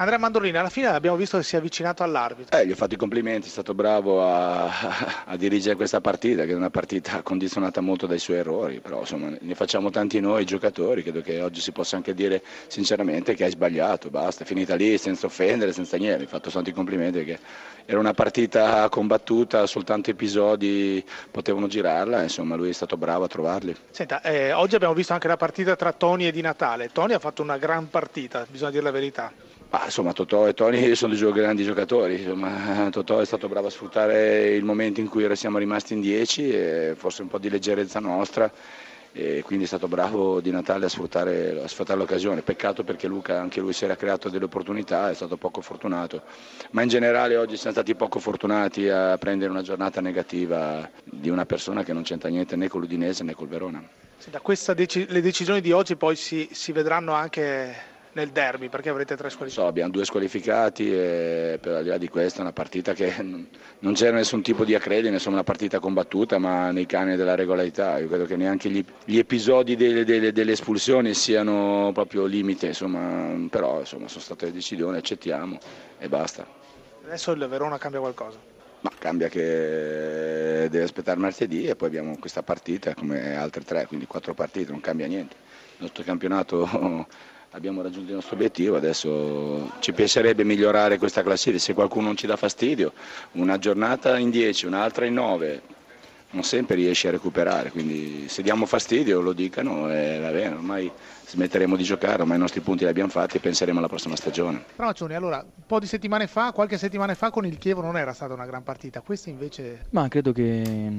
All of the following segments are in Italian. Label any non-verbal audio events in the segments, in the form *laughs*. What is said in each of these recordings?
Andrea Mandolini, alla fine abbiamo visto che si è avvicinato all'arbitro. Eh, gli ho fatto i complimenti, è stato bravo a, a, dirigere questa partita, che è una partita condizionata molto dai suoi errori, però insomma ne facciamo tanti noi giocatori, credo che oggi si possa anche dire sinceramente che hai sbagliato, basta, è finita lì senza offendere, senza niente, ha fatto tanti complimenti perché era una partita combattuta, soltanto episodi potevano girarla, insomma lui è stato bravo a trovarli. Senta, eh, oggi abbiamo visto anche la partita tra Tony e Di Natale, Tony ha fatto una gran partita, bisogna dire la verità. Ah, insomma, Totò e Tony *laughs* sono due grandi giocatori. Insomma, Totò è stato bravo a sfruttare il momento in cui siamo rimasti in 10 e forse un po' di leggerezza nostra. E quindi è stato bravo di Natale a sfruttare, a sfruttare l'occasione. Peccato perché Luca anche lui si era creato delle opportunità, è stato poco fortunato. Ma in generale oggi siamo stati poco fortunati a prendere una giornata negativa di una persona che non c'entra niente né con l'Udinese né col Verona. Sì, da dec- le decisioni di oggi poi si, si vedranno anche nel derby perché avrete tre squalificati? So, abbiamo due squalificati e per al di là di questo è una partita che non c'era nessun tipo di accredine, insomma una partita combattuta ma nei cani della regolarità, io credo che neanche gli, gli episodi delle, delle, delle, espulsioni siano proprio limite, insomma, però insomma, sono state decisioni, accettiamo e basta. Adesso il Verona cambia qualcosa? Ma cambia che deve aspettare martedì e poi abbiamo questa partita come altre tre, quindi quattro partite, non cambia niente. Il nostro campionato abbiamo raggiunto il nostro obiettivo, adesso ci piacerebbe migliorare questa classifica, se qualcuno non ci dà fastidio, una giornata in 10, un'altra in 9, non sempre riesci a recuperare, quindi se diamo fastidio lo dicano e va bene, ormai smetteremo di giocare, ormai i nostri punti li abbiamo fatti e penseremo alla prossima stagione. Ramaccioni, allora, un po' di settimane fa, qualche settimana fa con il Chievo non era stata una gran partita, questa invece... Ma credo che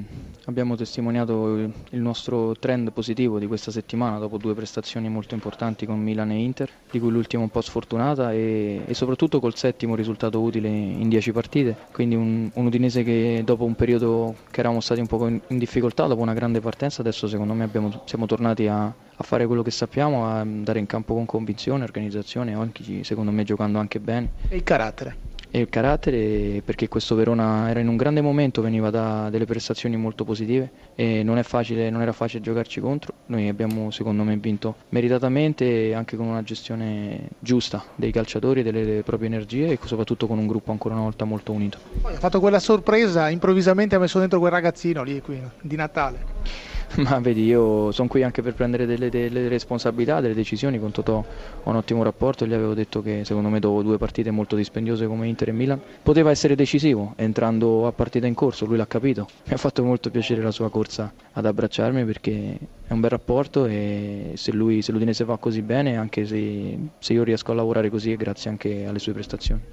abbiamo testimoniato il nostro trend positivo di questa settimana dopo due prestazioni molto importanti con Milan e Inter, di cui l'ultima un po' sfortunata e, e soprattutto col settimo risultato utile in dieci partite, quindi un, un, Udinese che dopo un periodo che eravamo stati un po' in, in difficoltà, dopo una grande partenza, adesso secondo me abbiamo, siamo tornati a a fare quello che sappiamo, a andare in campo con convinzione, organizzazione, anche, secondo me giocando anche bene. E il carattere? E il carattere perché questo Verona era in un grande momento, veniva da delle prestazioni molto positive e non, facile, non era facile giocarci contro. Noi abbiamo secondo me vinto meritatamente anche con una gestione giusta dei calciatori, delle proprie energie e soprattutto con un gruppo ancora una volta molto unito. Poi ha fatto quella sorpresa, improvvisamente ha messo dentro quel ragazzino lì qui, di Natale. *laughs* Ma vedi, io sono qui anche per prendere delle, delle, responsabilità, delle decisioni. Con Totò ho un ottimo rapporto. Gli avevo detto che secondo me, dopo due partite molto dispendiose come Inter e Milan, poteva essere decisivo entrando a partita in corso. Lui l'ha capito. *laughs* Mi ha fatto molto piacere la sua corsa ad abbracciarmi perché è un bel rapporto e se, lui, se l'Udinese va così bene, anche se, se io riesco a lavorare così, è grazie anche alle sue prestazioni.